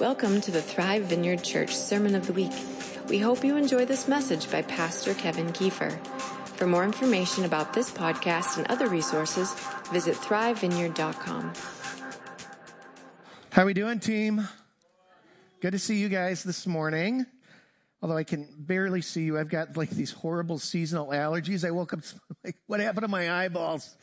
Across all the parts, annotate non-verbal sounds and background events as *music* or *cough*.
Welcome to the Thrive Vineyard Church Sermon of the Week. We hope you enjoy this message by Pastor Kevin Kiefer. For more information about this podcast and other resources, visit thrivevineyard.com. How are we doing, team? Good to see you guys this morning. Although I can barely see you, I've got like these horrible seasonal allergies. I woke up *laughs* like, what happened to my eyeballs?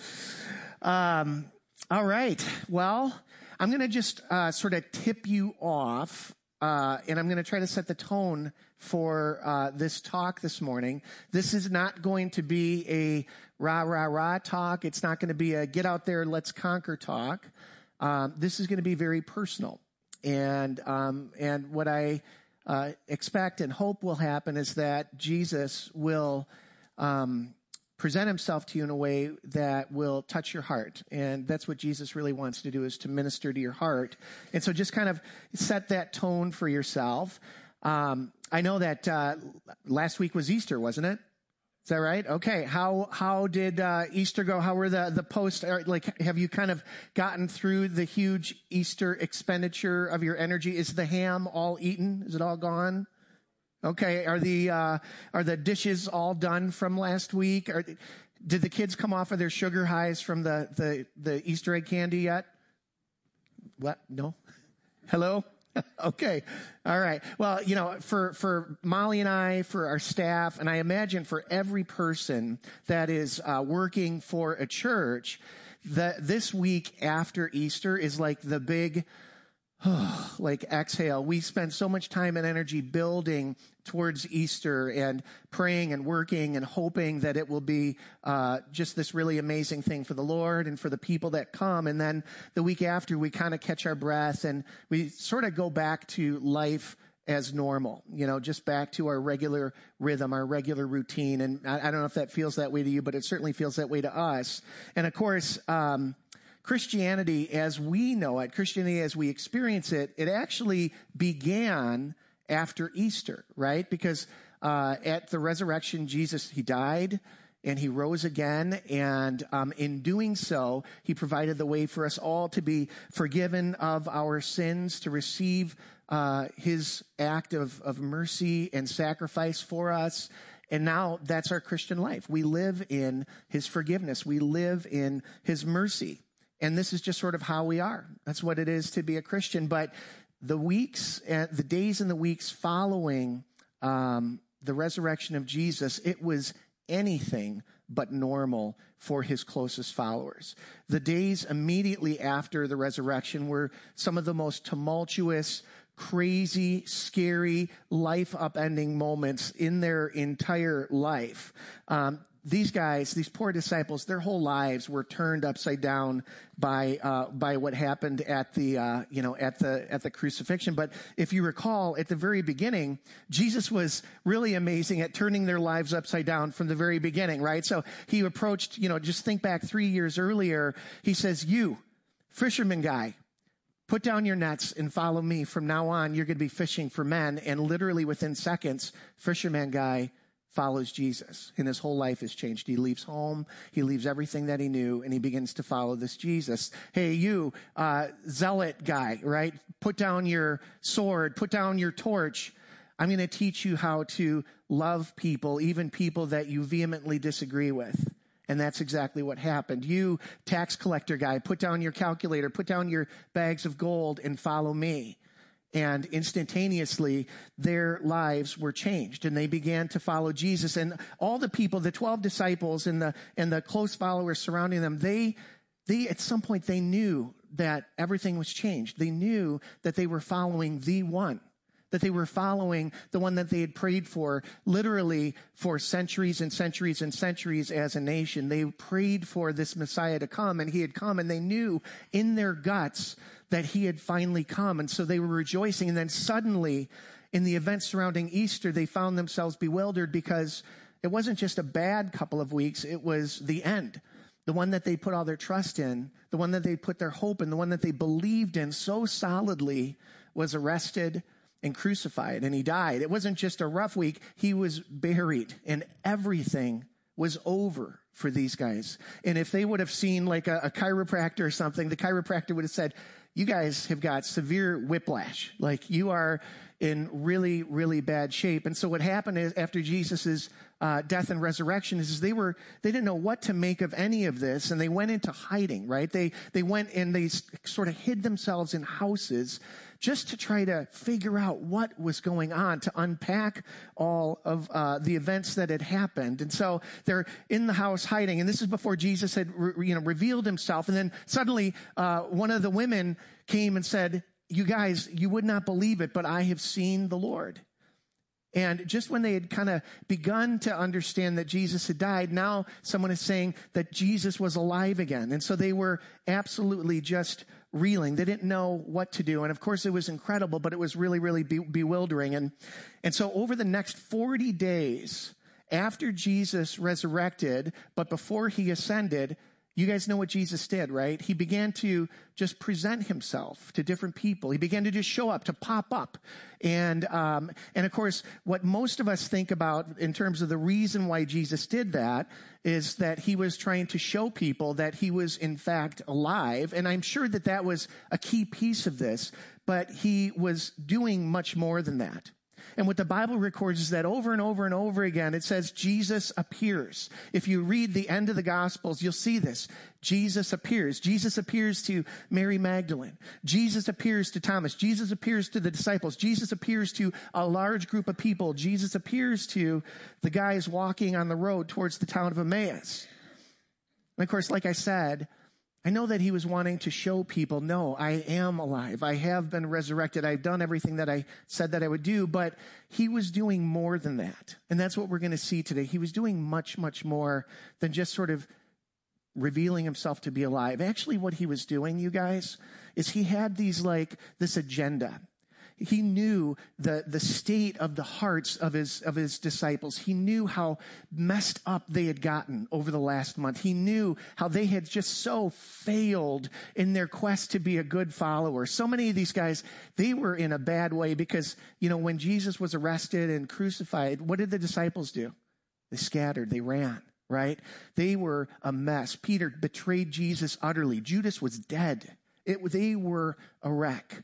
Um, all right. Well, I'm going to just uh, sort of tip you off, uh, and I'm going to try to set the tone for uh, this talk this morning. This is not going to be a rah rah rah talk. It's not going to be a get out there, let's conquer talk. Um, this is going to be very personal, and um, and what I uh, expect and hope will happen is that Jesus will. Um, present himself to you in a way that will touch your heart. And that's what Jesus really wants to do is to minister to your heart. And so just kind of set that tone for yourself. Um, I know that uh, last week was Easter, wasn't it? Is that right? Okay. How how did uh, Easter go? How were the the post? Like, have you kind of gotten through the huge Easter expenditure of your energy? Is the ham all eaten? Is it all gone? Okay, are the uh, are the dishes all done from last week? Are, did the kids come off of their sugar highs from the the, the Easter egg candy yet? What? No. Hello. *laughs* okay. All right. Well, you know, for, for Molly and I, for our staff, and I imagine for every person that is uh, working for a church, that this week after Easter is like the big, *sighs* like exhale. We spend so much time and energy building towards Easter and praying and working and hoping that it will be uh, just this really amazing thing for the Lord and for the people that come. And then the week after, we kind of catch our breath and we sort of go back to life as normal, you know, just back to our regular rhythm, our regular routine. And I, I, don't know if that feels that way to you, but it certainly feels that way to us. And of course, um, Christianity as we know it, Christianity as we experience it, it actually began after Easter, right? Because uh, at the resurrection, Jesus, he died and he rose again. And um, in doing so, he provided the way for us all to be forgiven of our sins, to receive uh, his act of, of mercy and sacrifice for us. And now that's our Christian life. We live in his forgiveness. We live in his mercy. And this is just sort of how we are. That's what it is to be a Christian. But the weeks, and the days and the weeks following um, the resurrection of Jesus, it was anything but normal for his closest followers. The days immediately after the resurrection were some of the most tumultuous, crazy, scary, life upending moments in their entire life. Um, these guys, these poor disciples, their whole lives were turned upside down by uh, by what happened at the uh, you know at the at the crucifixion. But if you recall, at the very beginning, Jesus was really amazing at turning their lives upside down from the very beginning, right? So he approached, you know, just think back three years earlier. He says, "You, fisherman guy." Put down your nets and follow me. From now on, you're going to be fishing for men. And literally within seconds, fisherman guy follows Jesus and his whole life is changed. He leaves home, he leaves everything that he knew, and he begins to follow this Jesus. Hey, you, uh, zealot guy, right? Put down your sword, put down your torch. I'm going to teach you how to love people, even people that you vehemently disagree with. And that's exactly what happened. You, tax collector guy, put down your calculator, put down your bags of gold, and follow me and instantaneously their lives were changed and they began to follow Jesus and all the people the 12 disciples and the and the close followers surrounding them they they at some point they knew that everything was changed they knew that they were following the one that they were following the one that they had prayed for literally for centuries and centuries and centuries as a nation. They prayed for this Messiah to come and he had come and they knew in their guts that he had finally come. And so they were rejoicing. And then suddenly, in the events surrounding Easter, they found themselves bewildered because it wasn't just a bad couple of weeks, it was the end. The one that they put all their trust in, the one that they put their hope in, the one that they believed in so solidly was arrested and crucified and he died. It wasn't just a rough week, he was buried and everything was over for these guys. And if they would have seen like a, a chiropractor or something, the chiropractor would have said, you guys have got severe whiplash. Like you are in really, really bad shape. And so what happened is after Jesus' uh, death and resurrection is, is they were, they didn't know what to make of any of this and they went into hiding, right? They, they went and they sort of hid themselves in houses just to try to figure out what was going on, to unpack all of uh, the events that had happened. And so they're in the house hiding, and this is before Jesus had re- you know revealed himself. And then suddenly, uh, one of the women came and said, "You guys, you would not believe it, but I have seen the Lord." And just when they had kind of begun to understand that Jesus had died, now someone is saying that Jesus was alive again. And so they were absolutely just reeling. They didn't know what to do. And of course it was incredible, but it was really, really be- bewildering. And, and so over the next 40 days after Jesus resurrected, but before he ascended, you guys know what Jesus did, right? He began to just present himself to different people. He began to just show up, to pop up. And, um, and of course, what most of us think about in terms of the reason why Jesus did that is that he was trying to show people that he was in fact alive. And I'm sure that that was a key piece of this, but he was doing much more than that. And what the Bible records is that over and over and over again, it says Jesus appears. If you read the end of the Gospels, you'll see this. Jesus appears. Jesus appears to Mary Magdalene. Jesus appears to Thomas. Jesus appears to the disciples. Jesus appears to a large group of people. Jesus appears to the guys walking on the road towards the town of Emmaus. And of course, like I said, I know that he was wanting to show people, no, I am alive. I have been resurrected. I've done everything that I said that I would do, but he was doing more than that. And that's what we're going to see today. He was doing much, much more than just sort of revealing himself to be alive. Actually, what he was doing, you guys, is he had these like this agenda he knew the, the state of the hearts of his, of his disciples. He knew how messed up they had gotten over the last month. He knew how they had just so failed in their quest to be a good follower. So many of these guys, they were in a bad way because, you know, when Jesus was arrested and crucified, what did the disciples do? They scattered, they ran right? They were a mess. Peter betrayed Jesus utterly. Judas was dead. It, they were a wreck.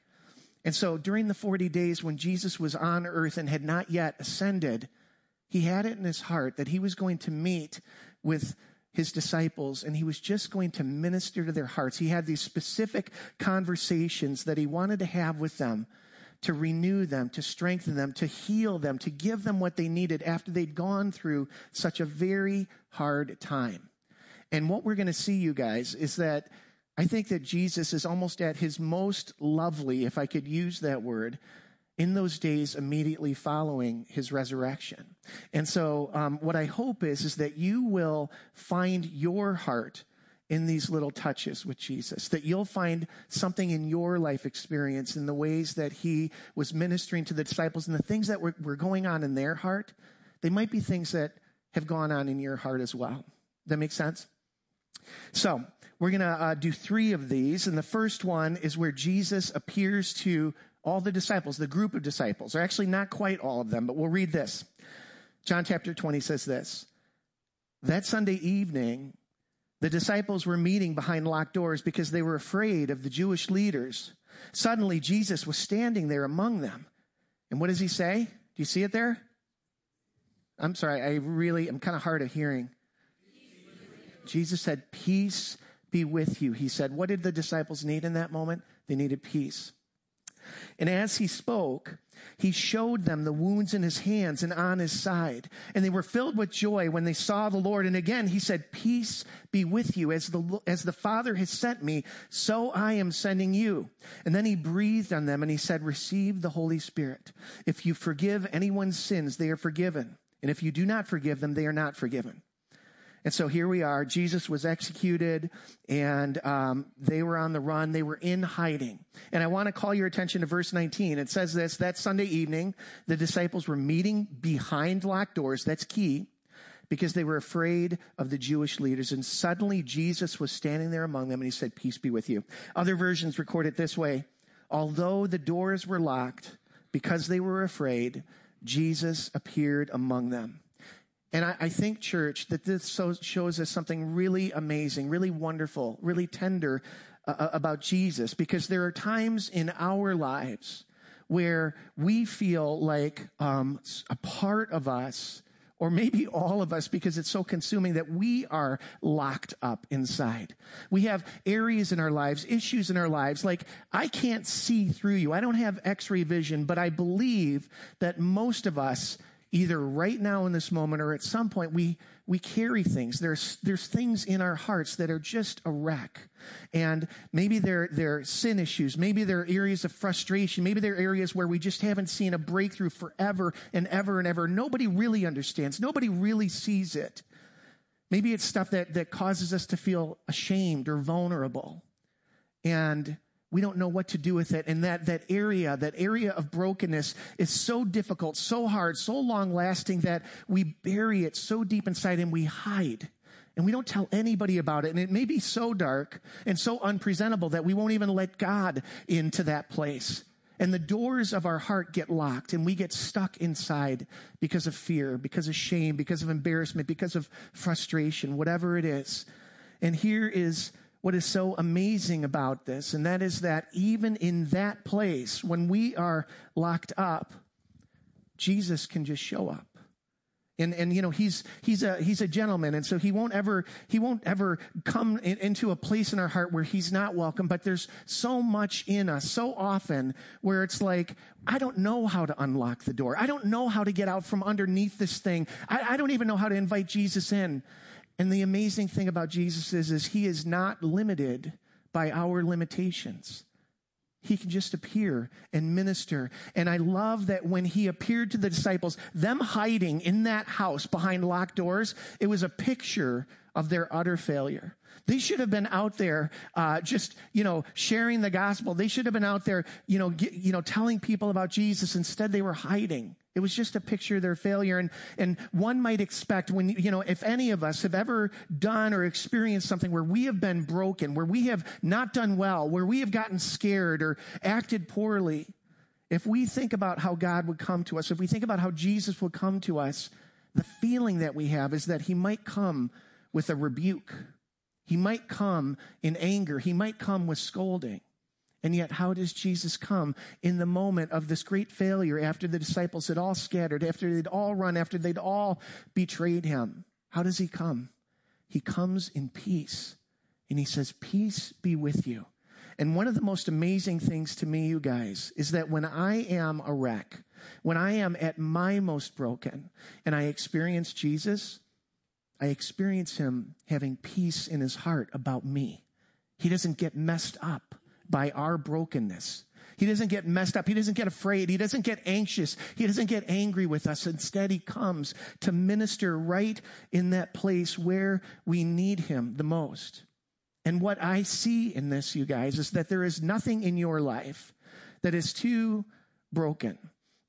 And so during the 40 days when Jesus was on earth and had not yet ascended, he had it in his heart that he was going to meet with his disciples and he was just going to minister to their hearts. He had these specific conversations that he wanted to have with them to renew them, to strengthen them, to heal them, to give them what they needed after they'd gone through such a very hard time. And what we're going to see, you guys, is that I think that Jesus is almost at his most lovely, if I could use that word, in those days immediately following his resurrection. And so, um, what I hope is, is that you will find your heart in these little touches with Jesus, that you'll find something in your life experience in the ways that he was ministering to the disciples and the things that were, were going on in their heart. They might be things that have gone on in your heart as well. That makes sense? So, we're going to uh, do three of these. And the first one is where Jesus appears to all the disciples, the group of disciples, or actually not quite all of them, but we'll read this. John chapter 20 says this That Sunday evening, the disciples were meeting behind locked doors because they were afraid of the Jewish leaders. Suddenly, Jesus was standing there among them. And what does he say? Do you see it there? I'm sorry, I really am kind of hard of hearing. Jesus said, Peace be with you. He said, What did the disciples need in that moment? They needed peace. And as he spoke, he showed them the wounds in his hands and on his side. And they were filled with joy when they saw the Lord. And again, he said, Peace be with you. As the, as the Father has sent me, so I am sending you. And then he breathed on them and he said, Receive the Holy Spirit. If you forgive anyone's sins, they are forgiven. And if you do not forgive them, they are not forgiven. And so here we are. Jesus was executed and um, they were on the run. They were in hiding. And I want to call your attention to verse 19. It says this, that Sunday evening, the disciples were meeting behind locked doors. That's key because they were afraid of the Jewish leaders. And suddenly Jesus was standing there among them and he said, peace be with you. Other versions record it this way. Although the doors were locked because they were afraid, Jesus appeared among them. And I, I, think, church, that this so, shows us something really amazing, really wonderful, really tender uh, about Jesus because there are times in our lives where we feel like um, a part of us or maybe all of us because it's so consuming that we are locked up inside. We have areas in our lives, issues in our lives, like I can't see through you. I don't have x-ray vision, but I believe that most of us either right now in this moment or at some point we we carry things. There's there's things in our hearts that are just a wreck. And maybe they're they're sin issues. Maybe they're areas of frustration. Maybe they're areas where we just haven't seen a breakthrough forever and ever and ever. Nobody really understands. Nobody really sees it. Maybe it's stuff that that causes us to feel ashamed or vulnerable. And we don't know what to do with it. And that, that area, that area of brokenness is so difficult, so hard, so long lasting that we bury it so deep inside and we hide. And we don't tell anybody about it. And it may be so dark and so unpresentable that we won't even let God into that place. And the doors of our heart get locked and we get stuck inside because of fear, because of shame, because of embarrassment, because of frustration, whatever it is. And here is what is so amazing about this, and that is that even in that place, when we are locked up, Jesus can just show up. And, and you know he's he's a he's a gentleman and so he won't ever he won't ever come in, into a place in our heart where he's not welcome but there's so much in us so often where it's like I don't know how to unlock the door. I don't know how to get out from underneath this thing. I, I don't even know how to invite Jesus in and the amazing thing about Jesus is, is he is not limited by our limitations. He can just appear and minister. And I love that when he appeared to the disciples, them hiding in that house behind locked doors, it was a picture of their utter failure. They should have been out there, uh, just you know, sharing the gospel. They should have been out there, you know, get, you know, telling people about Jesus. Instead, they were hiding. It was just a picture of their failure. And, and one might expect when, you know, if any of us have ever done or experienced something where we have been broken, where we have not done well, where we have gotten scared or acted poorly, if we think about how God would come to us, if we think about how Jesus would come to us, the feeling that we have is that he might come with a rebuke. He might come in anger. He might come with scolding. And yet, how does Jesus come in the moment of this great failure after the disciples had all scattered, after they'd all run, after they'd all betrayed him? How does he come? He comes in peace. And he says, Peace be with you. And one of the most amazing things to me, you guys, is that when I am a wreck, when I am at my most broken, and I experience Jesus, I experience him having peace in his heart about me. He doesn't get messed up by our brokenness. He doesn't get messed up. He doesn't get afraid. He doesn't get anxious. He doesn't get angry with us. Instead, he comes to minister right in that place where we need him the most. And what I see in this, you guys, is that there is nothing in your life that is too broken.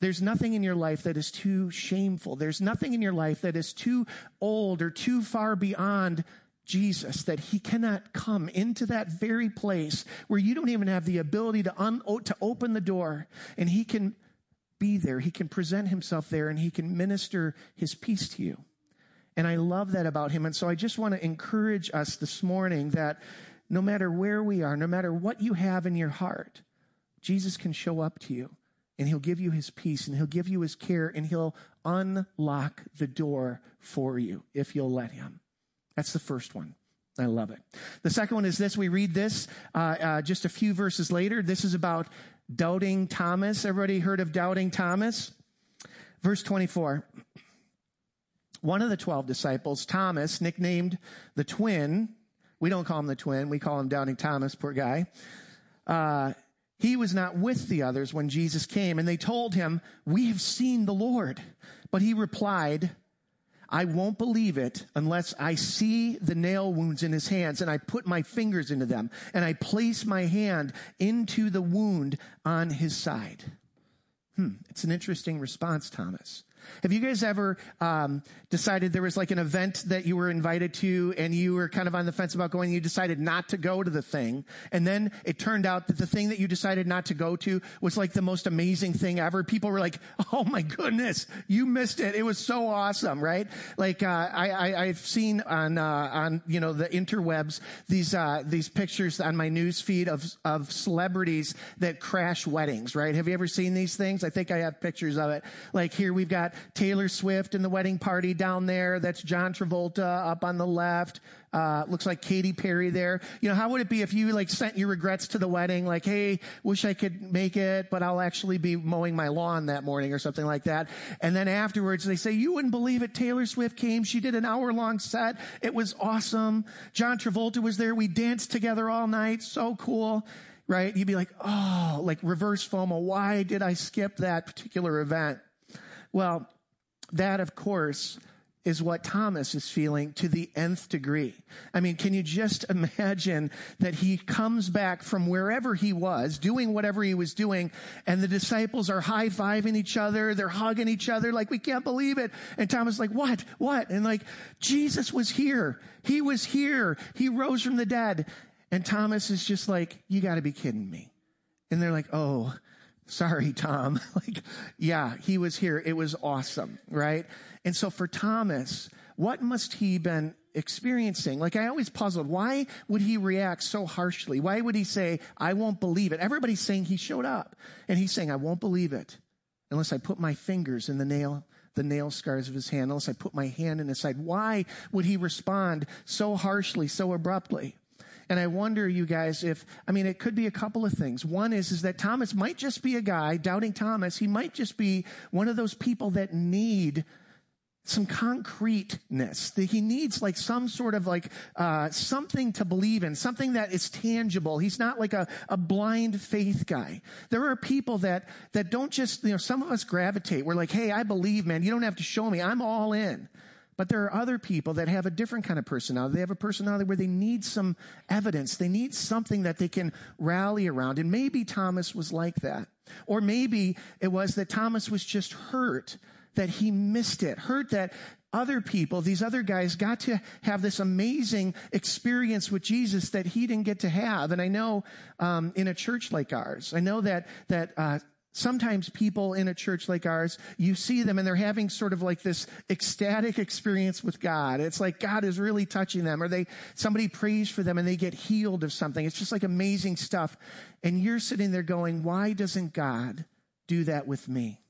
There's nothing in your life that is too shameful. There's nothing in your life that is too old or too far beyond Jesus that he cannot come into that very place where you don't even have the ability to, un- to open the door and he can be there. He can present himself there and he can minister his peace to you. And I love that about him. And so I just want to encourage us this morning that no matter where we are, no matter what you have in your heart, Jesus can show up to you and he'll give you his peace and he'll give you his care and he'll unlock the door for you if you'll let him. That's the first one. I love it. The second one is this. We read this uh, uh, just a few verses later. This is about doubting Thomas. Everybody heard of doubting Thomas? Verse 24. One of the 12 disciples, Thomas, nicknamed the twin, we don't call him the twin, we call him doubting Thomas, poor guy. Uh, he was not with the others when Jesus came, and they told him, We have seen the Lord. But he replied, I won't believe it unless I see the nail wounds in his hands and I put my fingers into them and I place my hand into the wound on his side. Hmm, it's an interesting response, Thomas. Have you guys ever um, decided there was like an event that you were invited to and you were kind of on the fence about going? You decided not to go to the thing. And then it turned out that the thing that you decided not to go to was like the most amazing thing ever. People were like, *laughs* Oh my goodness, you missed it. It was so awesome, right? Like, uh, I, have seen on, uh, on, you know, the interwebs, these, uh, these pictures on my news feed of, of celebrities that crash weddings, right? Have you ever seen these things? I think I have pictures of it. Like here we've got Taylor Swift in the wedding party down there. That's John Travolta up on the left. Uh, looks like Katy Perry there. You know, how would it be if you like sent your regrets to the wedding? Like, hey, wish I could make it, but I'll actually be mowing my lawn that morning or something like that. And then afterwards they say, you wouldn't believe it. Taylor Swift came. She did an hour long set. It was awesome. John Travolta was there. We danced together all night. So cool right? You'd be like, oh, like reverse FOMO. Why did I skip that particular event? Well, that, of course, is what Thomas is feeling to the nth degree. I mean, can you just imagine that he comes back from wherever he was, doing whatever he was doing, and the disciples are high fiving each other, they're hugging each other, like, we can't believe it. And Thomas is like, what? What? And like, Jesus was here. He was here. He rose from the dead. And Thomas is just like, you gotta be kidding me. And they're like, oh, sorry, Tom. *laughs* like, yeah, he was here. It was awesome, right? And so for Thomas, what must he been experiencing? Like I always puzzled, why would he react so harshly? Why would he say, I won't believe it? Everybody's saying he showed up and he's saying, I won't believe it unless I put my fingers in the nail the nail scars of his hand, unless I put my hand in his side. Why would he respond so harshly, so abruptly? And I wonder, you guys, if, I mean, it could be a couple of things. One is, is that Thomas might just be a guy, doubting Thomas. He might just be one of those people that need some concreteness that he needs like some sort of like uh, something to believe in something that is tangible. He's not like a, a blind faith guy. There are people that that don't just you know some of us gravitate. We're like hey i believe man. You don't have to show me. I'm all in but there are other people that have a different kind of personality. They have a personality where they need some evidence. They need something that they can rally around. And maybe Thomas was like that. Or maybe it was that Thomas was just hurt that he missed it, hurt that other people, these other guys got to have this amazing experience with Jesus that he didn't get to have. And I know, um, in a church like ours, I know that, that, uh, Sometimes people in a church like ours, you see them and they're having sort of like this ecstatic experience with God. It's like God is really touching them or they, somebody prays for them and they get healed of something. It's just like amazing stuff. And you're sitting there going, why doesn't God do that with me?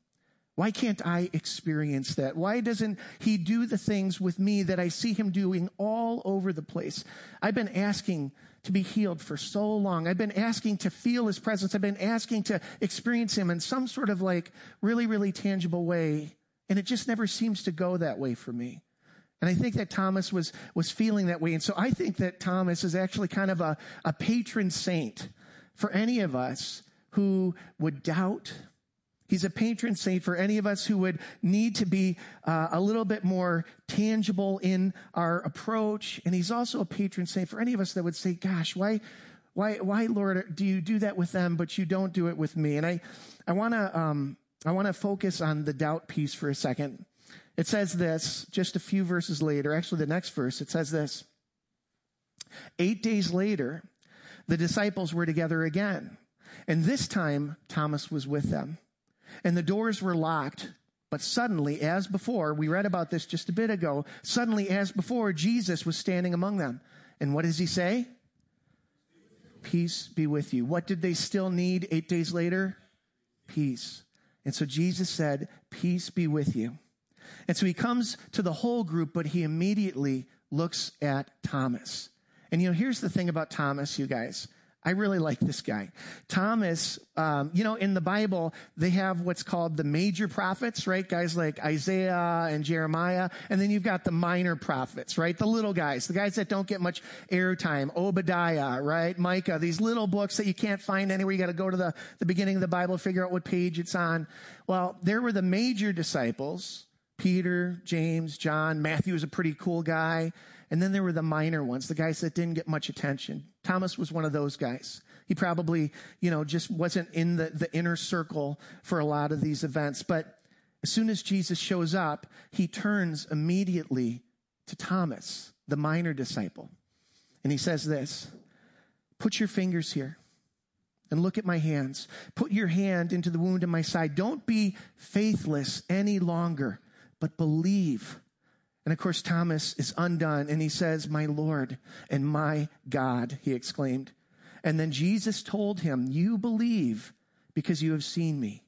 Why can't I experience that? Why doesn't he do the things with me that I see him doing all over the place? I've been asking to be healed for so long. I've been asking to feel his presence. I've been asking to experience him in some sort of like really, really tangible way. And it just never seems to go that way for me. And I think that Thomas was, was feeling that way. And so I think that Thomas is actually kind of a, a patron saint for any of us who would doubt, He's a patron saint for any of us who would need to be uh, a little bit more tangible in our approach. And he's also a patron saint for any of us that would say, gosh, why, why, why, Lord, do you do that with them, but you don't do it with me? And I, I want to, um, I want to focus on the doubt piece for a second. It says this just a few verses later, actually the next verse, it says this. Eight days later, the disciples were together again. And this time, Thomas was with them and the doors were locked. But suddenly, as before, we read about this just a bit ago, suddenly, as before, Jesus was standing among them. And what does he say? Peace be with you. What did they still need eight days later? Peace. And so Jesus said, Peace be with you. And so he comes to the whole group, but he immediately looks at Thomas. And you know, here's the thing about Thomas, you guys. I really like this guy. Thomas, um, you know, in the Bible, they have what's called the major prophets, right? Guys like Isaiah and Jeremiah. And then you've got the minor prophets, right? The little guys, the guys that don't get much airtime. Obadiah, right? Micah, these little books that you can't find anywhere. You got to go to the, the beginning of the Bible, figure out what page it's on. Well, there were the major disciples. Peter, James, John, Matthew was a pretty cool guy. And then there were the minor ones, the guys that didn't get much attention. Thomas was one of those guys. He probably, you know, just wasn't in the, the inner circle for a lot of these events. But As soon as Jesus shows up, he turns immediately to Thomas, the minor disciple. And he says this Put your fingers here and look at my hands. Put your hand into the wound in my side. Don't be faithless any longer, but believe. And of course, Thomas is undone and he says, My Lord and my God, he exclaimed. And then Jesus told him, You believe because you have seen me.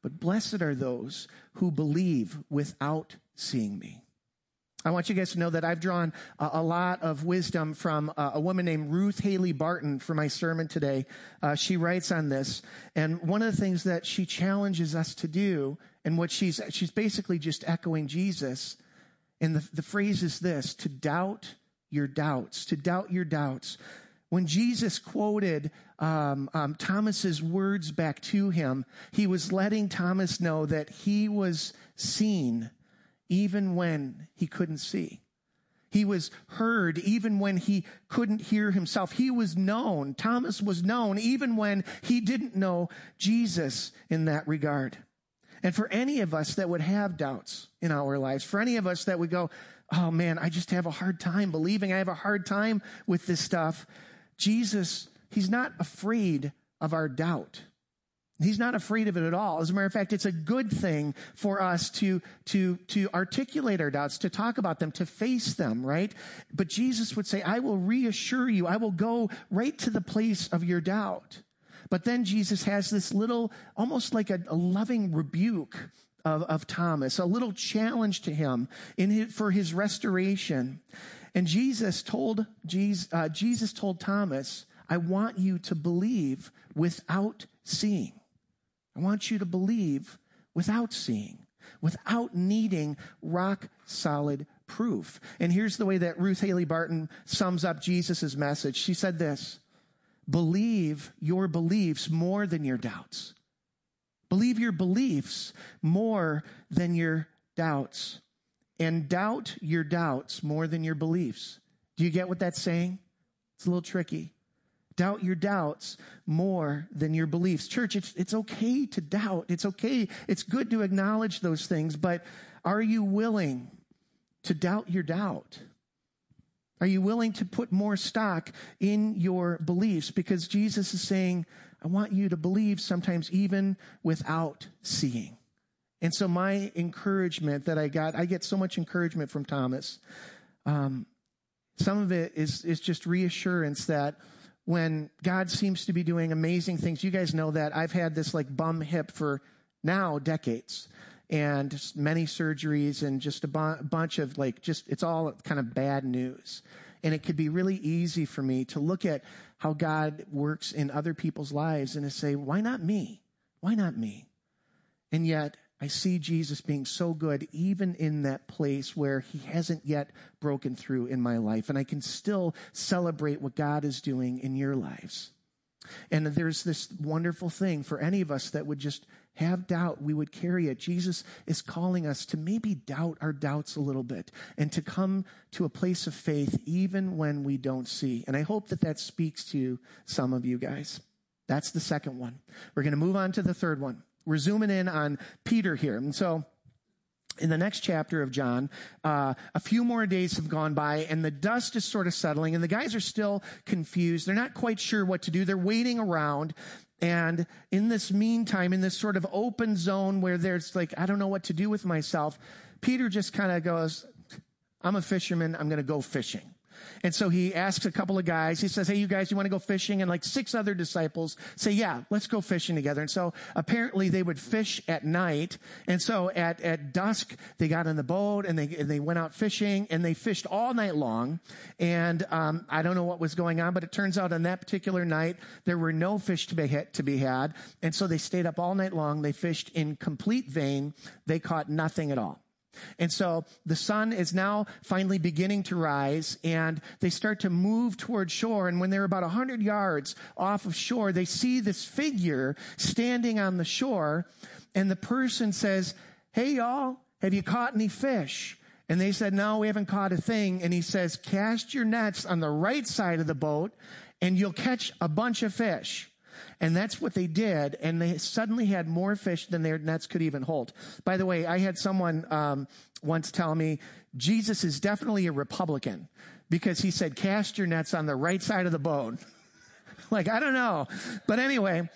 But blessed are those who believe without seeing me. I want you guys to know that I've drawn a, a lot of wisdom from a woman named Ruth Haley Barton for my sermon today. Uh, she writes on this, and one of the things that she challenges us to do, and what she's she's basically just echoing Jesus, and the, the phrase is this: to doubt your doubts, to doubt your doubts. When Jesus quoted um, um, Thomas's words back to him, he was letting Thomas know that he was seen even when he couldn't see. He was heard even when he couldn't hear himself. He was known. Thomas was known even when he didn't know Jesus in that regard. And for any of us that would have doubts in our lives, for any of us that would go, oh man, I just have a hard time believing, I have a hard time with this stuff, Jesus, he's not afraid of our doubt. He's not afraid of it at all. As a matter of fact, it's a good thing for us to, to, to articulate our doubts, to talk about them, to face them, right? But Jesus would say, I will reassure you. I will go right to the place of your doubt. But then Jesus has this little, almost like a, a loving rebuke of, of Thomas, a little challenge to him in his, for his restoration. And Jesus told, Jesus, uh, Jesus told Thomas, I want you to believe without seeing. I want you to believe without seeing, without needing rock solid proof. And here's the way that Ruth Haley Barton sums up Jesus' message. She said this Believe your beliefs more than your doubts. Believe your beliefs more than your doubts. And doubt your doubts more than your beliefs. Do you get what that's saying? It's a little tricky. Doubt your doubts more than your beliefs. Church, it's, it's okay to doubt. It's okay. It's good to acknowledge those things, but are you willing to doubt your doubt? Are you willing to put more stock in your beliefs? Because Jesus is saying, I want you to believe sometimes even without seeing. And so my encouragement that I got, I get so much encouragement from Thomas. Um, some of it is, is just reassurance that when God seems to be doing amazing things. You guys know that I've had this like bum hip for now decades and many surgeries and just a bu- bunch of like just it's all kind of bad news. And it could be really easy for me to look at how God works in other people's lives and to say, why not me? Why not me? And yet I see Jesus being so good even in that place where he hasn't yet broken through in my life. And I can still celebrate what God is doing in your lives. And there's this wonderful thing for any of us that would just have doubt, we would carry it. Jesus is calling us to maybe doubt our doubts a little bit and to come to a place of faith even when we don't see. And I hope that that speaks to some of you guys. That's the second one. We're going to move on to the third one. We're zooming in on Peter here. And so, in the next chapter of John, uh, a few more days have gone by and the dust is sort of settling and the guys are still confused. They're not quite sure what to do. They're waiting around. And in this meantime, in this sort of open zone where there's like, I don't know what to do with myself, Peter just kind of goes, I'm a fisherman. I'm going to go fishing. And so he asks a couple of guys, he says, Hey, you guys, you want to go fishing? And like six other disciples say, Yeah, let's go fishing together. And so apparently they would fish at night. And so at, at dusk, they got in the boat and they, and they went out fishing and they fished all night long. And, um, I don't know what was going on, but it turns out on that particular night, there were no fish to be, hit, to be had. And so they stayed up all night long. They fished in complete vain. They caught nothing at all. And so the sun is now finally beginning to rise and they start to move toward shore. And when they're about a 100 yards off of shore, they see this figure standing on the shore. And the person says, Hey, y'all, have you caught any fish? And they said, No, we haven't caught a thing. And he says, Cast your nets on the right side of the boat and you'll catch a bunch of fish. And that's what they did. And they suddenly had more fish than their nets could even hold. By the way, I had someone um, once tell me Jesus is definitely a Republican because he said, cast your nets on the right side of the boat. *laughs* like, I don't know. But anyway,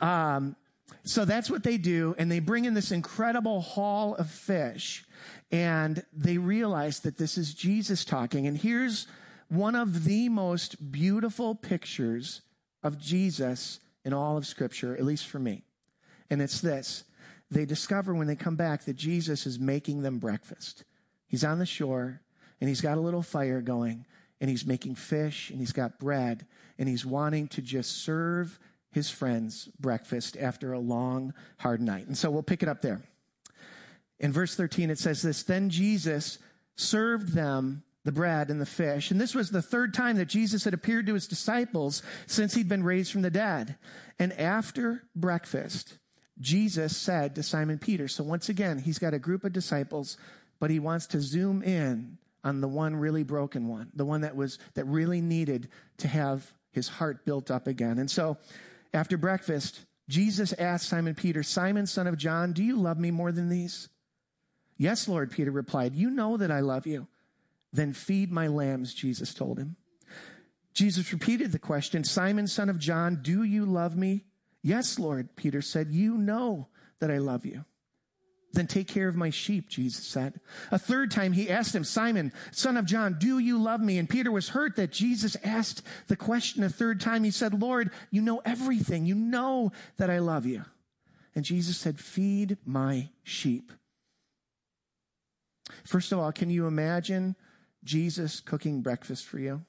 um, so that's what they do. And they bring in this incredible haul of fish and they realize that this is Jesus talking. And here's one of the most beautiful pictures of Jesus in all of Scripture, at least for me. And it's this they discover when they come back that Jesus is making them breakfast. He's on the shore and he's got a little fire going and he's making fish and he's got bread and he's wanting to just serve his friends breakfast after a long, hard night. And so we'll pick it up there. In verse 13, it says this Then Jesus served them the bread and the fish. And this was the third time that Jesus had appeared to his disciples since he'd been raised from the dead. And after breakfast, Jesus said to Simon Peter, so once again, he's got a group of disciples, but he wants to zoom in on the one really broken one, the one that was, that really needed to have his heart built up again. And so after breakfast, Jesus asked Simon Peter, Simon, son of John, do you love me more than these? Yes, Lord, Peter replied, you know that I love you. Then feed my lambs, Jesus told him. Jesus repeated the question, Simon, son of John, do you love me? Yes, Lord, Peter said, you know that I love you. Then take care of my sheep, Jesus said. A third time he asked him, Simon, son of John, do you love me? And Peter was hurt that Jesus asked the question a third time. He said, Lord, you know everything. You know that I love you. And Jesus said, feed my sheep. First of all, can you imagine Jesus cooking breakfast for you?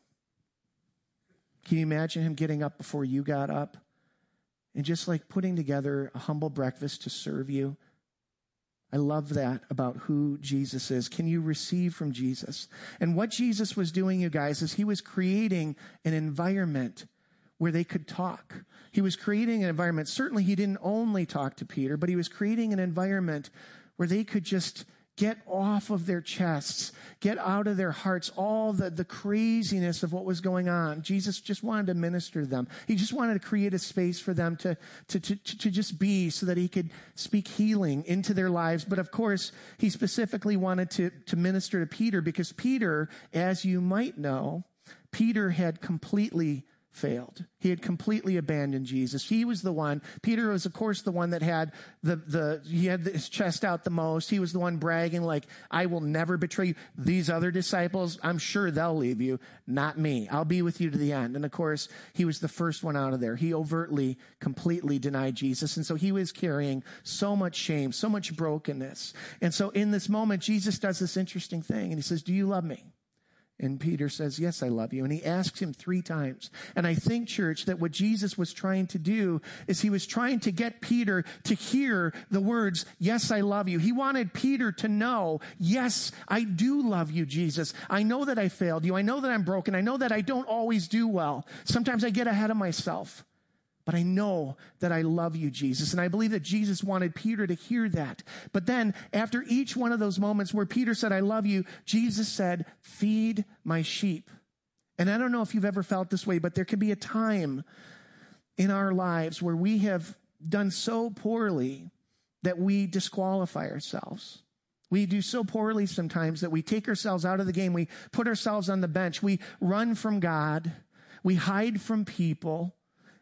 Can you imagine him getting up before you got up and just like putting together a humble breakfast to serve you? I love that about who Jesus is. Can you receive from Jesus? And what Jesus was doing, you guys, is he was creating an environment where they could talk. He was creating an environment. Certainly, he didn't only talk to Peter, but he was creating an environment where they could just get off of their chests, get out of their hearts all the, the craziness of what was going on. Jesus just wanted to minister to them. He just wanted to create a space for them to, to, to, to just be so that he could speak healing into their lives. But of course, he specifically wanted to, to minister to Peter because Peter, as you might know, Peter had completely failed. He had completely abandoned Jesus. He was the one. Peter was, of course, the one that had the, the, he had his chest out the most. He was the one bragging like, I will never betray you. These other disciples, I'm sure they'll leave you. Not me. I'll be with you to the end. And of course, he was the first one out of there. He overtly, completely denied Jesus. And so he was carrying so much shame, so much brokenness. And so in this moment, Jesus does this interesting thing and he says, do you love me? And Peter says, Yes, I love you. And he asks him three times. And I think, church, that what Jesus was trying to do is he was trying to get Peter to hear the words, Yes, I love you. He wanted Peter to know, Yes, I do love you, Jesus. I know that I failed you. I know that I'm broken. I know that I don't always do well. Sometimes I get ahead of myself. But I know that I love you, Jesus. And I believe that Jesus wanted Peter to hear that. But then, after each one of those moments where Peter said, I love you, Jesus said, Feed my sheep. And I don't know if you've ever felt this way, but there can be a time in our lives where we have done so poorly that we disqualify ourselves. We do so poorly sometimes that we take ourselves out of the game. We put ourselves on the bench. We run from God. We hide from people.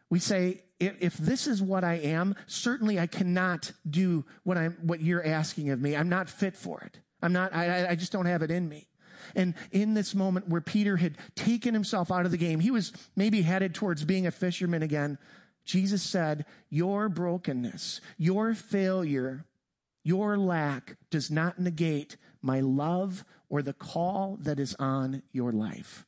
We say, if this is what I am, certainly I cannot do what I'm, what you're asking of me. I'm not fit for it. I'm not, I, I just don't have it in me. And in this moment where Peter had taken himself out of the game, he was maybe headed towards being a fisherman again. Jesus said, your brokenness, your failure, your lack does not negate my love or the call that is on your life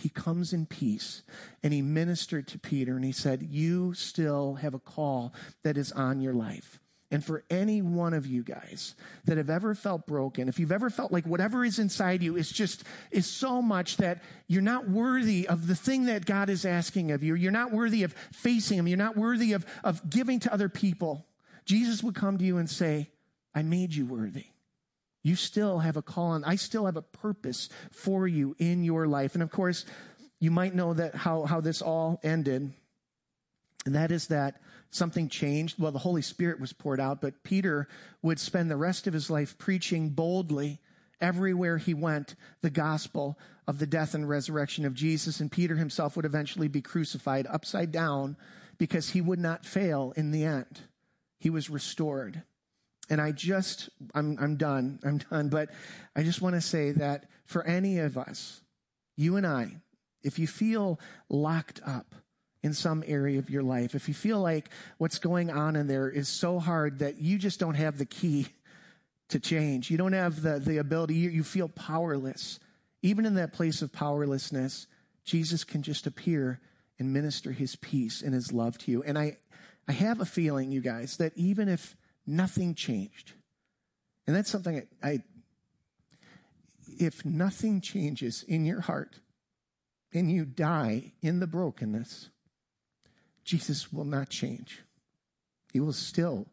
he comes in peace and he ministered to Peter and he said, You still have a call that is on your life. And for any one of you guys that have ever felt broken, if you've ever felt like whatever is inside you is just, is so much that you're not worthy of the thing that God is asking of you. You're not worthy of facing Him. You're not worthy of, of giving to other people. Jesus would come to you and say, I made you worthy. You still have a call and I still have a purpose for you in your life. And of course, you might know that how, how this all ended. And that is that something changed. Well, the Holy Spirit was poured out, but Peter would spend the rest of his life preaching boldly everywhere he went the gospel of the death and resurrection of Jesus. And Peter himself would eventually be crucified upside down because he would not fail in the end. He was restored. And I just, I'm, I'm done. I'm done. But I just want to say that for any of us, you and I, if you feel locked up in some area of your life, if you feel like what's going on in there is so hard that you just don't have the key to change, you don't have the, the ability, you, you feel powerless. Even in that place of powerlessness, Jesus can just appear and minister his peace and his love to you. And I, I have a feeling, you guys, that even if nothing changed, and that's something I, I if nothing changes in your heart and you die in the brokenness, Jesus will not change. He will still